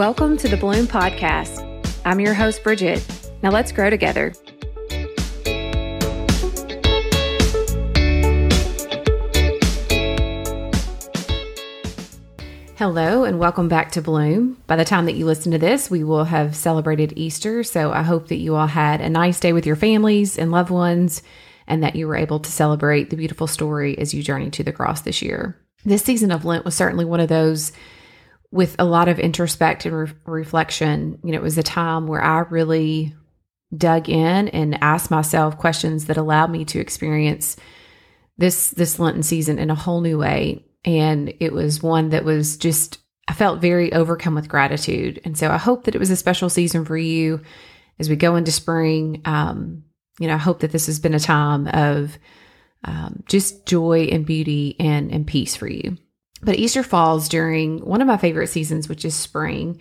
Welcome to the Bloom Podcast. I'm your host, Bridget. Now let's grow together. Hello, and welcome back to Bloom. By the time that you listen to this, we will have celebrated Easter. So I hope that you all had a nice day with your families and loved ones, and that you were able to celebrate the beautiful story as you journey to the cross this year. This season of Lent was certainly one of those with a lot of introspect and re- reflection. You know, it was a time where I really dug in and asked myself questions that allowed me to experience this this Lenten season in a whole new way. And it was one that was just I felt very overcome with gratitude. And so I hope that it was a special season for you as we go into spring. Um, you know, I hope that this has been a time of um, just joy and beauty and and peace for you. But Easter falls during one of my favorite seasons, which is spring.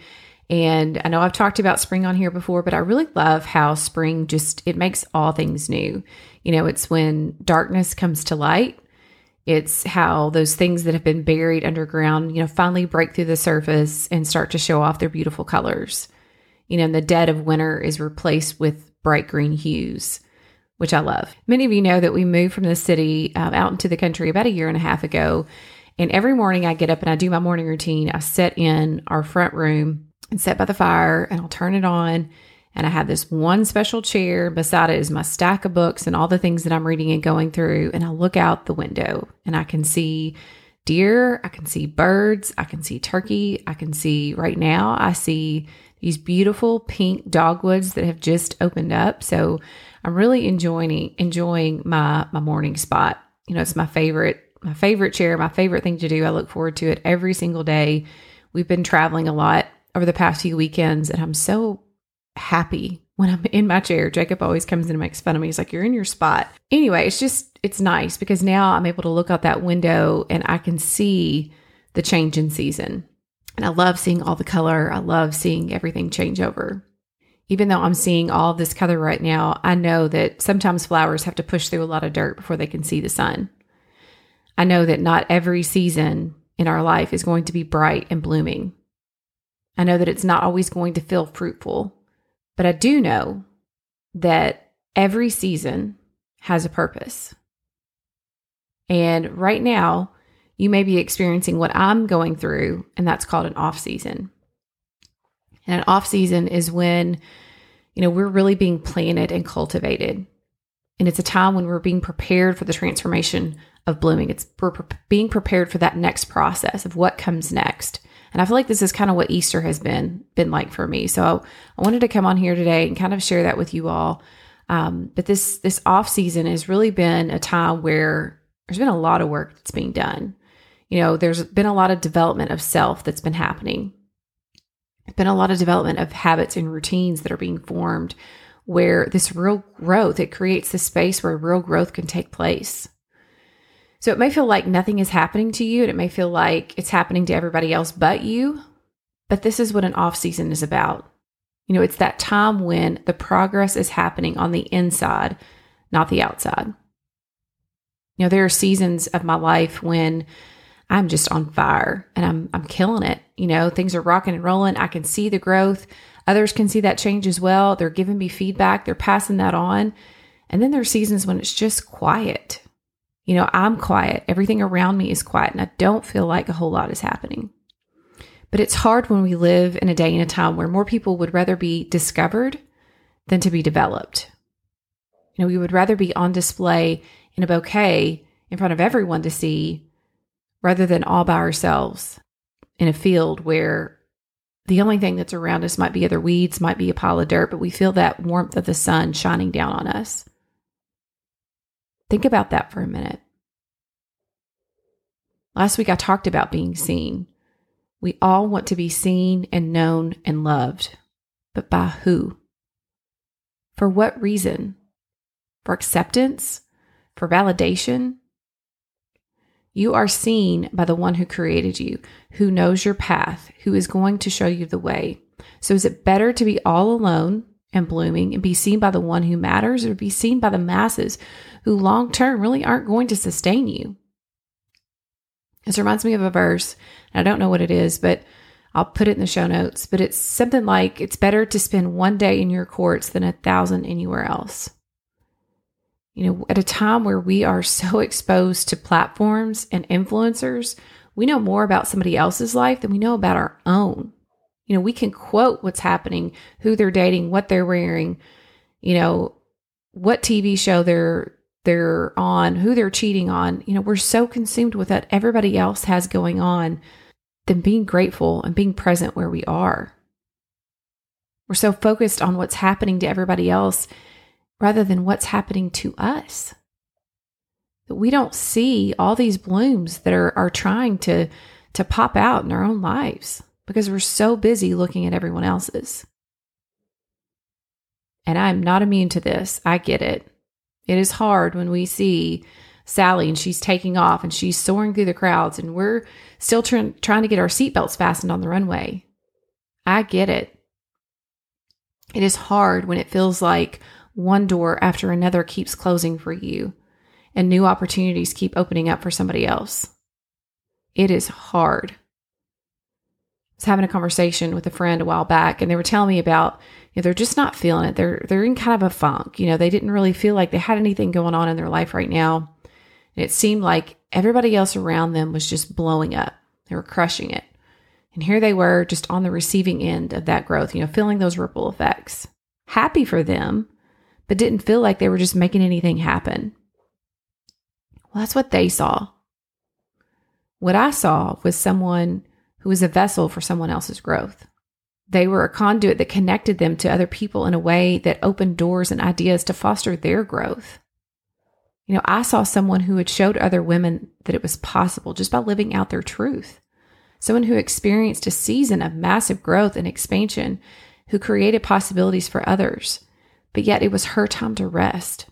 And I know I've talked about spring on here before, but I really love how spring just it makes all things new. You know, it's when darkness comes to light. It's how those things that have been buried underground, you know, finally break through the surface and start to show off their beautiful colors. You know, and the dead of winter is replaced with bright green hues, which I love. Many of you know that we moved from the city um, out into the country about a year and a half ago. And every morning I get up and I do my morning routine. I sit in our front room and sit by the fire and I'll turn it on. And I have this one special chair. Beside it is my stack of books and all the things that I'm reading and going through. And I look out the window and I can see deer, I can see birds, I can see turkey, I can see right now, I see these beautiful pink dogwoods that have just opened up. So I'm really enjoying enjoying my my morning spot. You know, it's my favorite my favorite chair, my favorite thing to do. I look forward to it every single day. We've been traveling a lot over the past few weekends, and I'm so happy when I'm in my chair. Jacob always comes in and makes fun of me. He's like, You're in your spot. Anyway, it's just, it's nice because now I'm able to look out that window and I can see the change in season. And I love seeing all the color. I love seeing everything change over. Even though I'm seeing all this color right now, I know that sometimes flowers have to push through a lot of dirt before they can see the sun. I know that not every season in our life is going to be bright and blooming. I know that it's not always going to feel fruitful, but I do know that every season has a purpose. And right now, you may be experiencing what I'm going through, and that's called an off season. And an off season is when, you know, we're really being planted and cultivated. And it's a time when we're being prepared for the transformation of blooming. It's being prepared for that next process of what comes next. And I feel like this is kind of what Easter has been been like for me. So I wanted to come on here today and kind of share that with you all. Um, but this this off season has really been a time where there's been a lot of work that's being done. You know, there's been a lot of development of self that's been happening. There's been a lot of development of habits and routines that are being formed where this real growth, it creates the space where real growth can take place. So it may feel like nothing is happening to you and it may feel like it's happening to everybody else but you. But this is what an off season is about. You know, it's that time when the progress is happening on the inside, not the outside. You know, there are seasons of my life when I'm just on fire and I'm I'm killing it. You know, things are rocking and rolling. I can see the growth. Others can see that change as well. They're giving me feedback, they're passing that on. And then there are seasons when it's just quiet. You know, I'm quiet. Everything around me is quiet, and I don't feel like a whole lot is happening. But it's hard when we live in a day and a time where more people would rather be discovered than to be developed. You know, we would rather be on display in a bouquet in front of everyone to see rather than all by ourselves in a field where the only thing that's around us might be other weeds, might be a pile of dirt, but we feel that warmth of the sun shining down on us. Think about that for a minute. Last week I talked about being seen. We all want to be seen and known and loved, but by who? For what reason? For acceptance? For validation? You are seen by the one who created you, who knows your path, who is going to show you the way. So is it better to be all alone and blooming and be seen by the one who matters or be seen by the masses who long term really aren't going to sustain you. This reminds me of a verse. I don't know what it is, but I'll put it in the show notes, but it's something like it's better to spend one day in your courts than a thousand anywhere else. You know, at a time where we are so exposed to platforms and influencers, we know more about somebody else's life than we know about our own. You know, we can quote what's happening, who they're dating, what they're wearing, you know, what TV show they're they're on, who they're cheating on. You know, we're so consumed with what everybody else has going on than being grateful and being present where we are. We're so focused on what's happening to everybody else rather than what's happening to us. That we don't see all these blooms that are, are trying to, to pop out in our own lives because we're so busy looking at everyone else's. And I'm not immune to this. I get it. It is hard when we see Sally and she's taking off and she's soaring through the crowds and we're still trying trying to get our seatbelts fastened on the runway. I get it. It is hard when it feels like one door after another keeps closing for you and new opportunities keep opening up for somebody else. It is hard. Was having a conversation with a friend a while back and they were telling me about you know, they're just not feeling it. They're they're in kind of a funk. You know, they didn't really feel like they had anything going on in their life right now. And it seemed like everybody else around them was just blowing up. They were crushing it. And here they were just on the receiving end of that growth, you know, feeling those ripple effects. Happy for them, but didn't feel like they were just making anything happen. Well, that's what they saw. What I saw was someone who was a vessel for someone else's growth. They were a conduit that connected them to other people in a way that opened doors and ideas to foster their growth. You know, I saw someone who had showed other women that it was possible just by living out their truth. Someone who experienced a season of massive growth and expansion, who created possibilities for others, but yet it was her time to rest.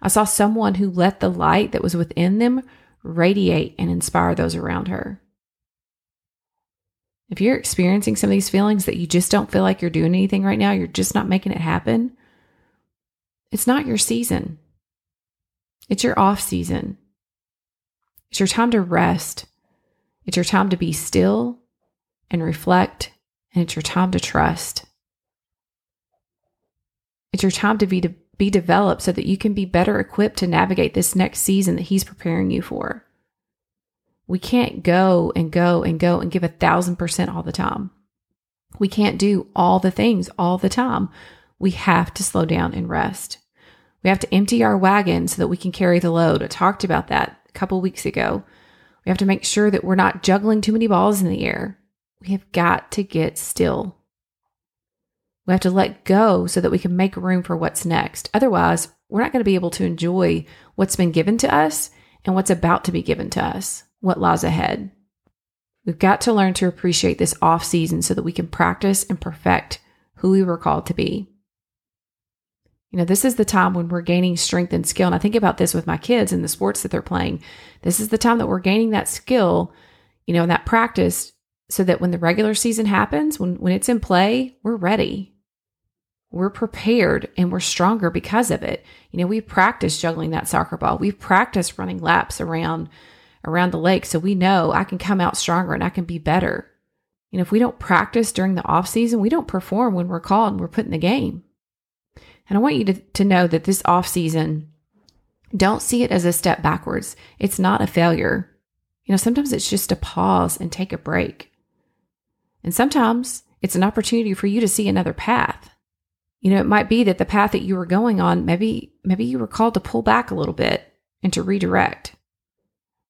I saw someone who let the light that was within them radiate and inspire those around her. If you're experiencing some of these feelings that you just don't feel like you're doing anything right now, you're just not making it happen, it's not your season. It's your off season. It's your time to rest. It's your time to be still and reflect, and it's your time to trust. It's your time to be to be developed so that you can be better equipped to navigate this next season that he's preparing you for. We can't go and go and go and give a thousand percent all the time. We can't do all the things all the time. We have to slow down and rest. We have to empty our wagon so that we can carry the load. I talked about that a couple weeks ago. We have to make sure that we're not juggling too many balls in the air. We have got to get still. We have to let go so that we can make room for what's next. Otherwise, we're not going to be able to enjoy what's been given to us and what's about to be given to us, what lies ahead. We've got to learn to appreciate this off season so that we can practice and perfect who we were called to be. You know, this is the time when we're gaining strength and skill. And I think about this with my kids and the sports that they're playing. This is the time that we're gaining that skill, you know, and that practice so that when the regular season happens, when, when it's in play, we're ready. We're prepared and we're stronger because of it. You know, we've practiced juggling that soccer ball. We've practiced running laps around around the lake so we know I can come out stronger and I can be better. You know, if we don't practice during the off season, we don't perform when we're called and we're put in the game. And I want you to, to know that this off season, don't see it as a step backwards. It's not a failure. You know, sometimes it's just a pause and take a break. And sometimes it's an opportunity for you to see another path. You know, it might be that the path that you were going on, maybe, maybe you were called to pull back a little bit and to redirect.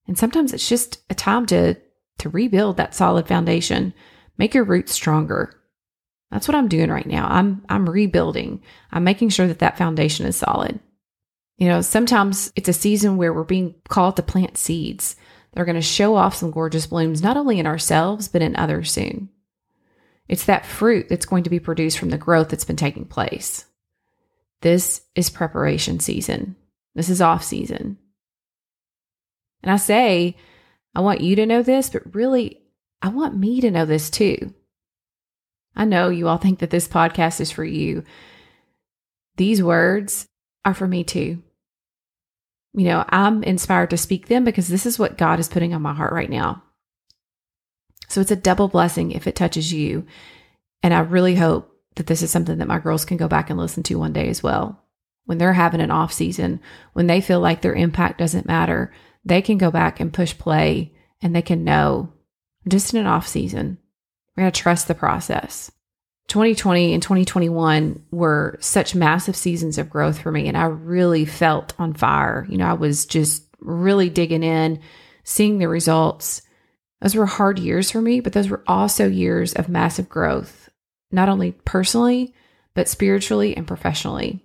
And sometimes it's just a time to, to rebuild that solid foundation, make your roots stronger. That's what I'm doing right now. I'm I'm rebuilding. I'm making sure that that foundation is solid. You know, sometimes it's a season where we're being called to plant seeds. They're going to show off some gorgeous blooms not only in ourselves but in others soon. It's that fruit that's going to be produced from the growth that's been taking place. This is preparation season. This is off season. And I say, I want you to know this, but really, I want me to know this too. I know you all think that this podcast is for you. These words are for me too. You know, I'm inspired to speak them because this is what God is putting on my heart right now. So it's a double blessing if it touches you. And I really hope that this is something that my girls can go back and listen to one day as well. When they're having an off season, when they feel like their impact doesn't matter, they can go back and push play and they can know just in an off season, we're going to trust the process. 2020 and 2021 were such massive seasons of growth for me. And I really felt on fire. You know, I was just really digging in, seeing the results. Those were hard years for me, but those were also years of massive growth, not only personally, but spiritually and professionally.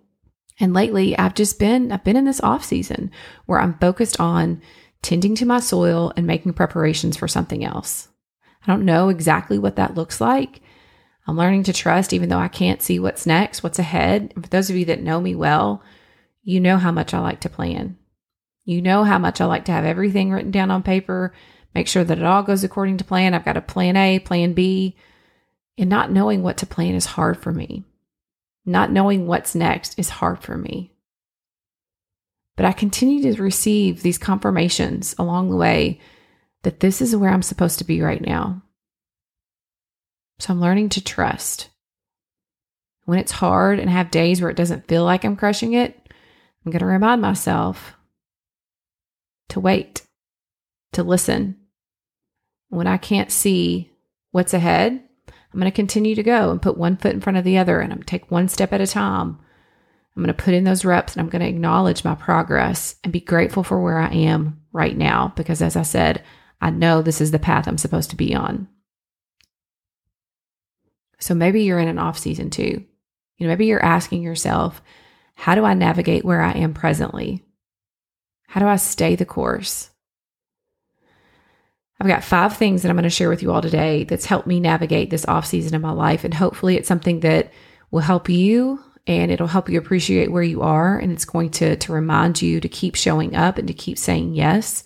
And lately, I've just been I've been in this off season where I'm focused on tending to my soil and making preparations for something else. I don't know exactly what that looks like. I'm learning to trust even though I can't see what's next, what's ahead. For those of you that know me well, you know how much I like to plan. You know how much I like to have everything written down on paper, make sure that it all goes according to plan. I've got a plan A, plan B. And not knowing what to plan is hard for me. Not knowing what's next is hard for me. But I continue to receive these confirmations along the way that this is where I'm supposed to be right now. So I'm learning to trust. When it's hard and have days where it doesn't feel like I'm crushing it, I'm going to remind myself to wait, to listen. When I can't see what's ahead, I'm going to continue to go and put one foot in front of the other and I'm going to take one step at a time. I'm going to put in those reps and I'm going to acknowledge my progress and be grateful for where I am right now because, as I said, I know this is the path I'm supposed to be on. So maybe you're in an off season too. You know, maybe you're asking yourself, how do I navigate where I am presently? How do I stay the course? I've got five things that I'm going to share with you all today that's helped me navigate this off season in my life. And hopefully it's something that will help you and it'll help you appreciate where you are. And it's going to, to remind you to keep showing up and to keep saying yes.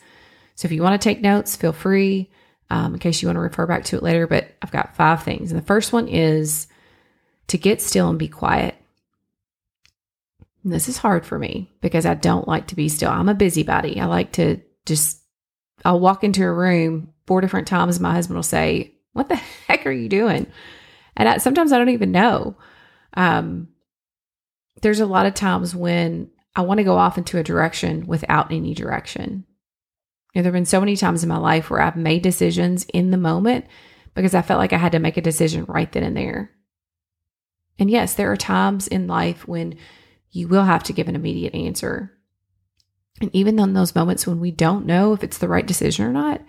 So if you want to take notes, feel free um, in case you want to refer back to it later. But I've got five things. And the first one is to get still and be quiet. And this is hard for me because I don't like to be still. I'm a busybody. I like to just I'll walk into a room four different times. My husband will say, What the heck are you doing? And I, sometimes I don't even know. Um, there's a lot of times when I want to go off into a direction without any direction. You know, there have been so many times in my life where I've made decisions in the moment because I felt like I had to make a decision right then and there. And yes, there are times in life when you will have to give an immediate answer. And even in those moments when we don't know if it's the right decision or not,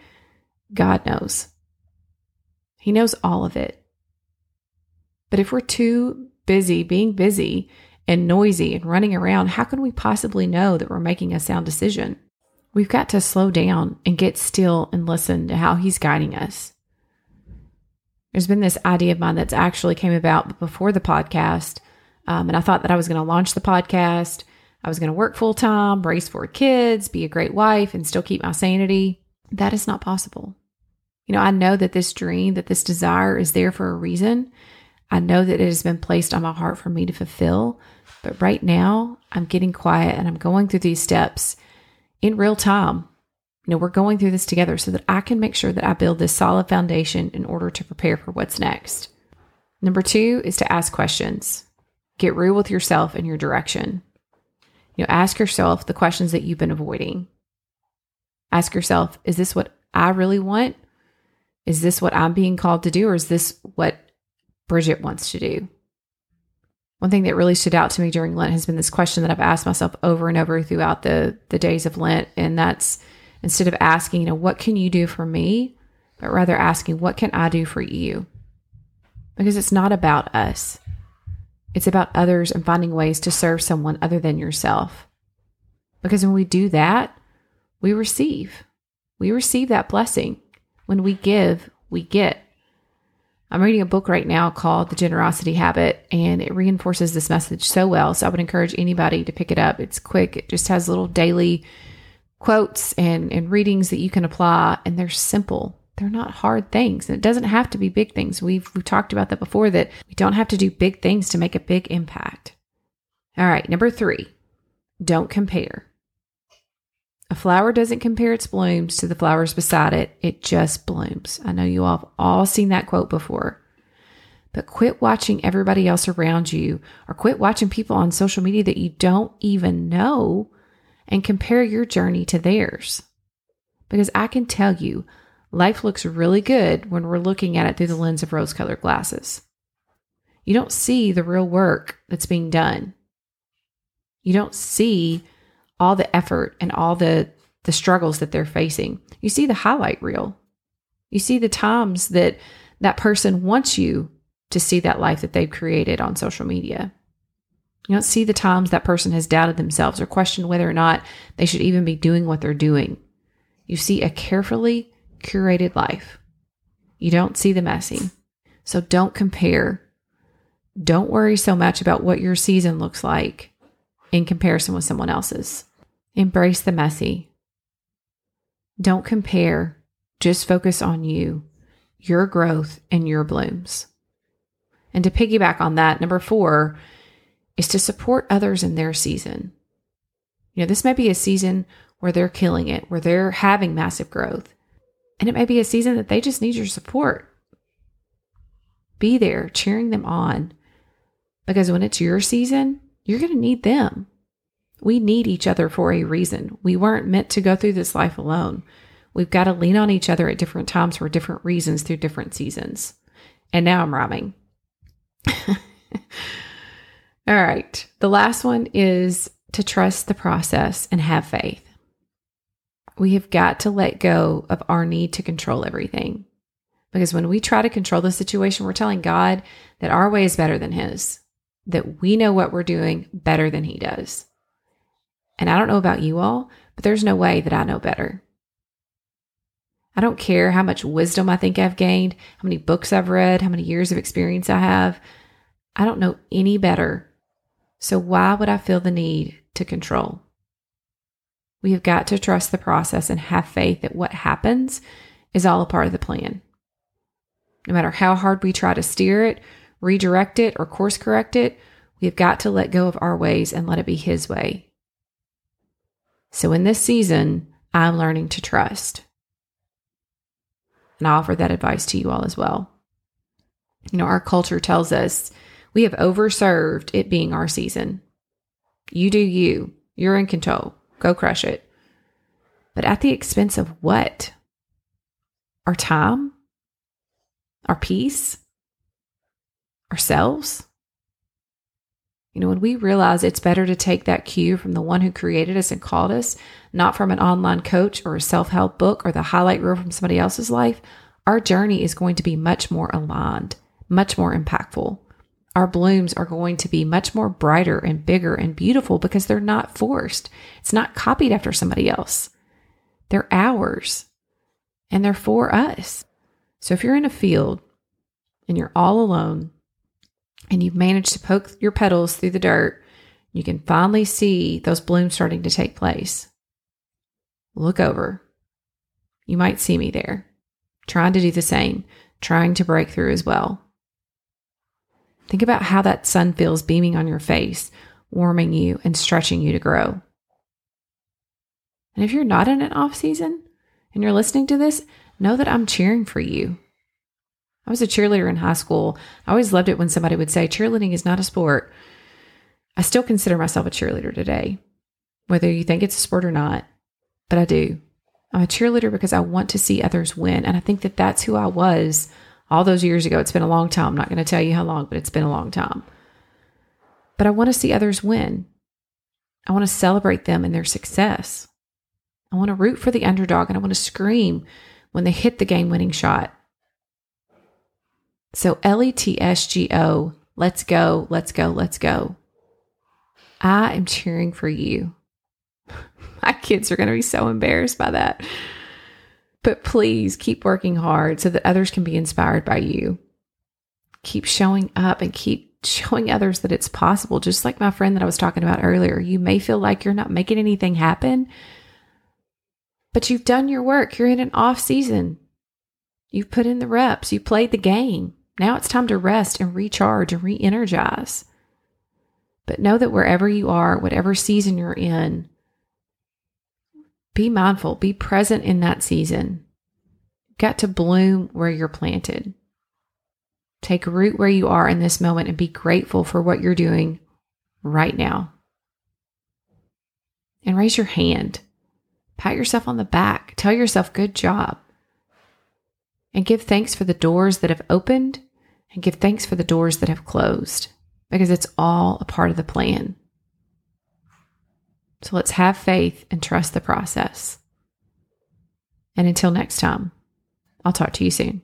God knows. He knows all of it. But if we're too busy being busy and noisy and running around, how can we possibly know that we're making a sound decision? We've got to slow down and get still and listen to how He's guiding us. There's been this idea of mine that's actually came about before the podcast. Um, and I thought that I was going to launch the podcast I was going to work full time, raise four kids, be a great wife, and still keep my sanity. That is not possible. You know, I know that this dream, that this desire is there for a reason. I know that it has been placed on my heart for me to fulfill. But right now, I'm getting quiet and I'm going through these steps in real time. You know, we're going through this together so that I can make sure that I build this solid foundation in order to prepare for what's next. Number two is to ask questions. Get real with yourself and your direction. You know, ask yourself the questions that you've been avoiding. Ask yourself, is this what I really want? Is this what I'm being called to do? Or is this what Bridget wants to do? One thing that really stood out to me during Lent has been this question that I've asked myself over and over throughout the, the days of Lent. And that's instead of asking, you know, what can you do for me? But rather asking, what can I do for you? Because it's not about us. It's about others and finding ways to serve someone other than yourself. Because when we do that, we receive. We receive that blessing. When we give, we get. I'm reading a book right now called The Generosity Habit, and it reinforces this message so well. So I would encourage anybody to pick it up. It's quick, it just has little daily quotes and, and readings that you can apply, and they're simple they're not hard things. And it doesn't have to be big things. We've, we've talked about that before that we don't have to do big things to make a big impact. All right, number three, don't compare. A flower doesn't compare its blooms to the flowers beside it, it just blooms. I know you all have all seen that quote before. But quit watching everybody else around you or quit watching people on social media that you don't even know and compare your journey to theirs. Because I can tell you, life looks really good when we're looking at it through the lens of rose colored glasses. You don't see the real work that's being done. You don't see all the effort and all the the struggles that they're facing. You see the highlight reel. You see the times that that person wants you to see that life that they've created on social media. You don't see the times that person has doubted themselves or questioned whether or not they should even be doing what they're doing. You see a carefully curated life. You don't see the messy. So don't compare. Don't worry so much about what your season looks like in comparison with someone else's. Embrace the messy. Don't compare, just focus on you, your growth, and your blooms. And to piggyback on that, number four is to support others in their season. You know, this may be a season where they're killing it, where they're having massive growth. And it may be a season that they just need your support. Be there cheering them on because when it's your season, you're going to need them. We need each other for a reason. We weren't meant to go through this life alone. We've got to lean on each other at different times for different reasons through different seasons. And now I'm rhyming. All right. The last one is to trust the process and have faith. We have got to let go of our need to control everything. Because when we try to control the situation, we're telling God that our way is better than His that we know what we're doing better than he does. And I don't know about you all, but there's no way that I know better. I don't care how much wisdom I think I've gained, how many books I've read, how many years of experience I have. I don't know any better. So why would I feel the need to control? We have got to trust the process and have faith that what happens is all a part of the plan. No matter how hard we try to steer it redirect it, or course correct it, we've got to let go of our ways and let it be His way. So in this season, I'm learning to trust. And I offer that advice to you all as well. You know, our culture tells us we have overserved it being our season. You do you. You're in control. Go crush it. But at the expense of what? Our time? Our peace? ourselves. You know, when we realize it's better to take that cue from the one who created us and called us, not from an online coach or a self help book or the highlight reel from somebody else's life, our journey is going to be much more aligned, much more impactful. Our blooms are going to be much more brighter and bigger and beautiful because they're not forced. It's not copied after somebody else. They're ours and they're for us. So if you're in a field and you're all alone, and you've managed to poke your petals through the dirt, you can finally see those blooms starting to take place. Look over. You might see me there, trying to do the same, trying to break through as well. Think about how that sun feels beaming on your face, warming you and stretching you to grow. And if you're not in an off season and you're listening to this, know that I'm cheering for you. I was a cheerleader in high school. I always loved it when somebody would say, cheerleading is not a sport. I still consider myself a cheerleader today, whether you think it's a sport or not, but I do. I'm a cheerleader because I want to see others win. And I think that that's who I was all those years ago. It's been a long time. I'm not going to tell you how long, but it's been a long time. But I want to see others win. I want to celebrate them and their success. I want to root for the underdog and I want to scream when they hit the game winning shot. So L E T S G O, let's go, let's go, let's go. I am cheering for you. My kids are going to be so embarrassed by that. But please keep working hard so that others can be inspired by you. Keep showing up and keep showing others that it's possible. Just like my friend that I was talking about earlier, you may feel like you're not making anything happen, but you've done your work. You're in an off season. You've put in the reps, you played the game. Now it's time to rest and recharge and re energize. But know that wherever you are, whatever season you're in, Be mindful, be present in that season. Got to bloom where you're planted. Take root where you are in this moment and be grateful for what you're doing right now. And raise your hand. Pat yourself on the back. Tell yourself, good job. And give thanks for the doors that have opened and give thanks for the doors that have closed because it's all a part of the plan. So let's have faith and trust the process. And until next time, I'll talk to you soon.